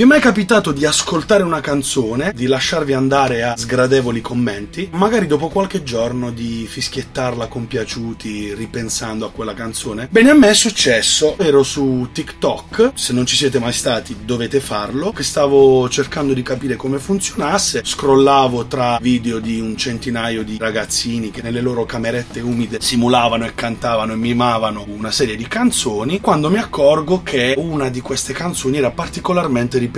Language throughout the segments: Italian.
Vi è mai capitato di ascoltare una canzone, di lasciarvi andare a sgradevoli commenti, magari dopo qualche giorno di fischiettarla compiaciuti ripensando a quella canzone? Bene, a me è successo, ero su TikTok, se non ci siete mai stati dovete farlo, che stavo cercando di capire come funzionasse, scrollavo tra video di un centinaio di ragazzini che nelle loro camerette umide simulavano e cantavano e mimavano una serie di canzoni, quando mi accorgo che una di queste canzoni era particolarmente ripetuta,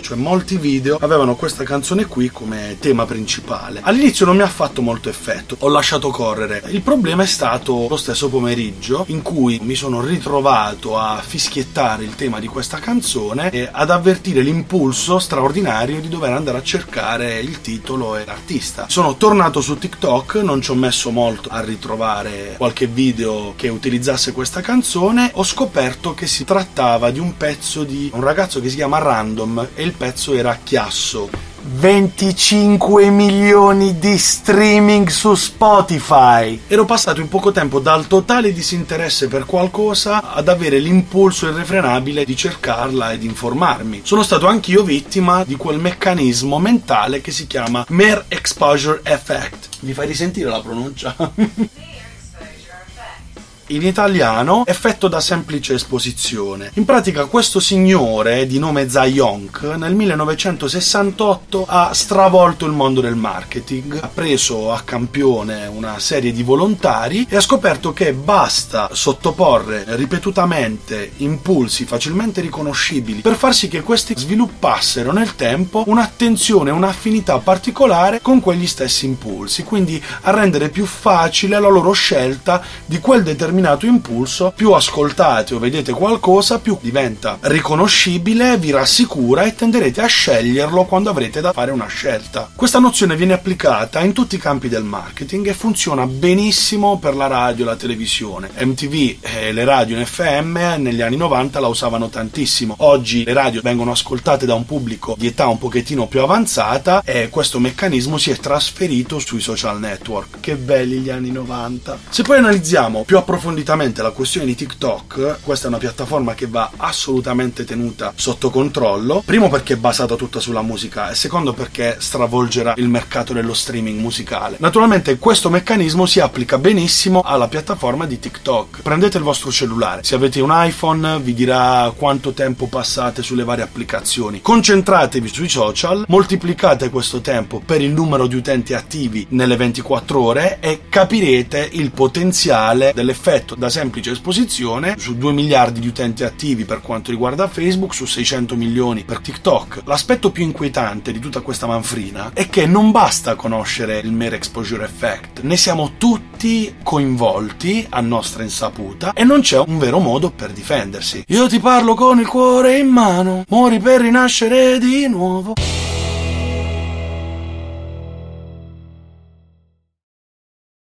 cioè molti video avevano questa canzone qui come tema principale. All'inizio non mi ha fatto molto effetto, ho lasciato correre. Il problema è stato lo stesso pomeriggio in cui mi sono ritrovato a fischiettare il tema di questa canzone e ad avvertire l'impulso straordinario di dover andare a cercare il titolo e l'artista. Sono tornato su TikTok, non ci ho messo molto a ritrovare qualche video che utilizzasse questa canzone, ho scoperto che si trattava di un pezzo di un ragazzo che si chiama Random e il pezzo era Chiasso. 25 milioni di streaming su Spotify. Ero passato in poco tempo dal totale disinteresse per qualcosa ad avere l'impulso irrefrenabile di cercarla e di informarmi. Sono stato anch'io vittima di quel meccanismo mentale che si chiama Mere Exposure Effect. Mi fai risentire la pronuncia? in italiano effetto da semplice esposizione. In pratica questo signore di nome Zayonk nel 1968 ha stravolto il mondo del marketing, ha preso a campione una serie di volontari e ha scoperto che basta sottoporre ripetutamente impulsi facilmente riconoscibili per far sì che questi sviluppassero nel tempo un'attenzione, un'affinità particolare con quegli stessi impulsi, quindi a rendere più facile la loro scelta di quel determinato determinato impulso, più ascoltate o vedete qualcosa, più diventa riconoscibile, vi rassicura e tenderete a sceglierlo quando avrete da fare una scelta. Questa nozione viene applicata in tutti i campi del marketing e funziona benissimo per la radio e la televisione. MTV e le radio in FM negli anni 90 la usavano tantissimo. Oggi le radio vengono ascoltate da un pubblico di età un pochettino più avanzata e questo meccanismo si è trasferito sui social network. Che belli gli anni 90. Se poi analizziamo più approfonditamente approfonditamente la questione di TikTok, questa è una piattaforma che va assolutamente tenuta sotto controllo. Primo perché è basata tutta sulla musica e secondo perché stravolgerà il mercato dello streaming musicale. Naturalmente questo meccanismo si applica benissimo alla piattaforma di TikTok. Prendete il vostro cellulare, se avete un iPhone vi dirà quanto tempo passate sulle varie applicazioni. Concentratevi sui social, moltiplicate questo tempo per il numero di utenti attivi nelle 24 ore e capirete il potenziale dell'effetto effetto da semplice esposizione su 2 miliardi di utenti attivi per quanto riguarda Facebook, su 600 milioni per TikTok. L'aspetto più inquietante di tutta questa manfrina è che non basta conoscere il mere exposure effect, ne siamo tutti coinvolti a nostra insaputa e non c'è un vero modo per difendersi. Io ti parlo con il cuore in mano, muori per rinascere di nuovo.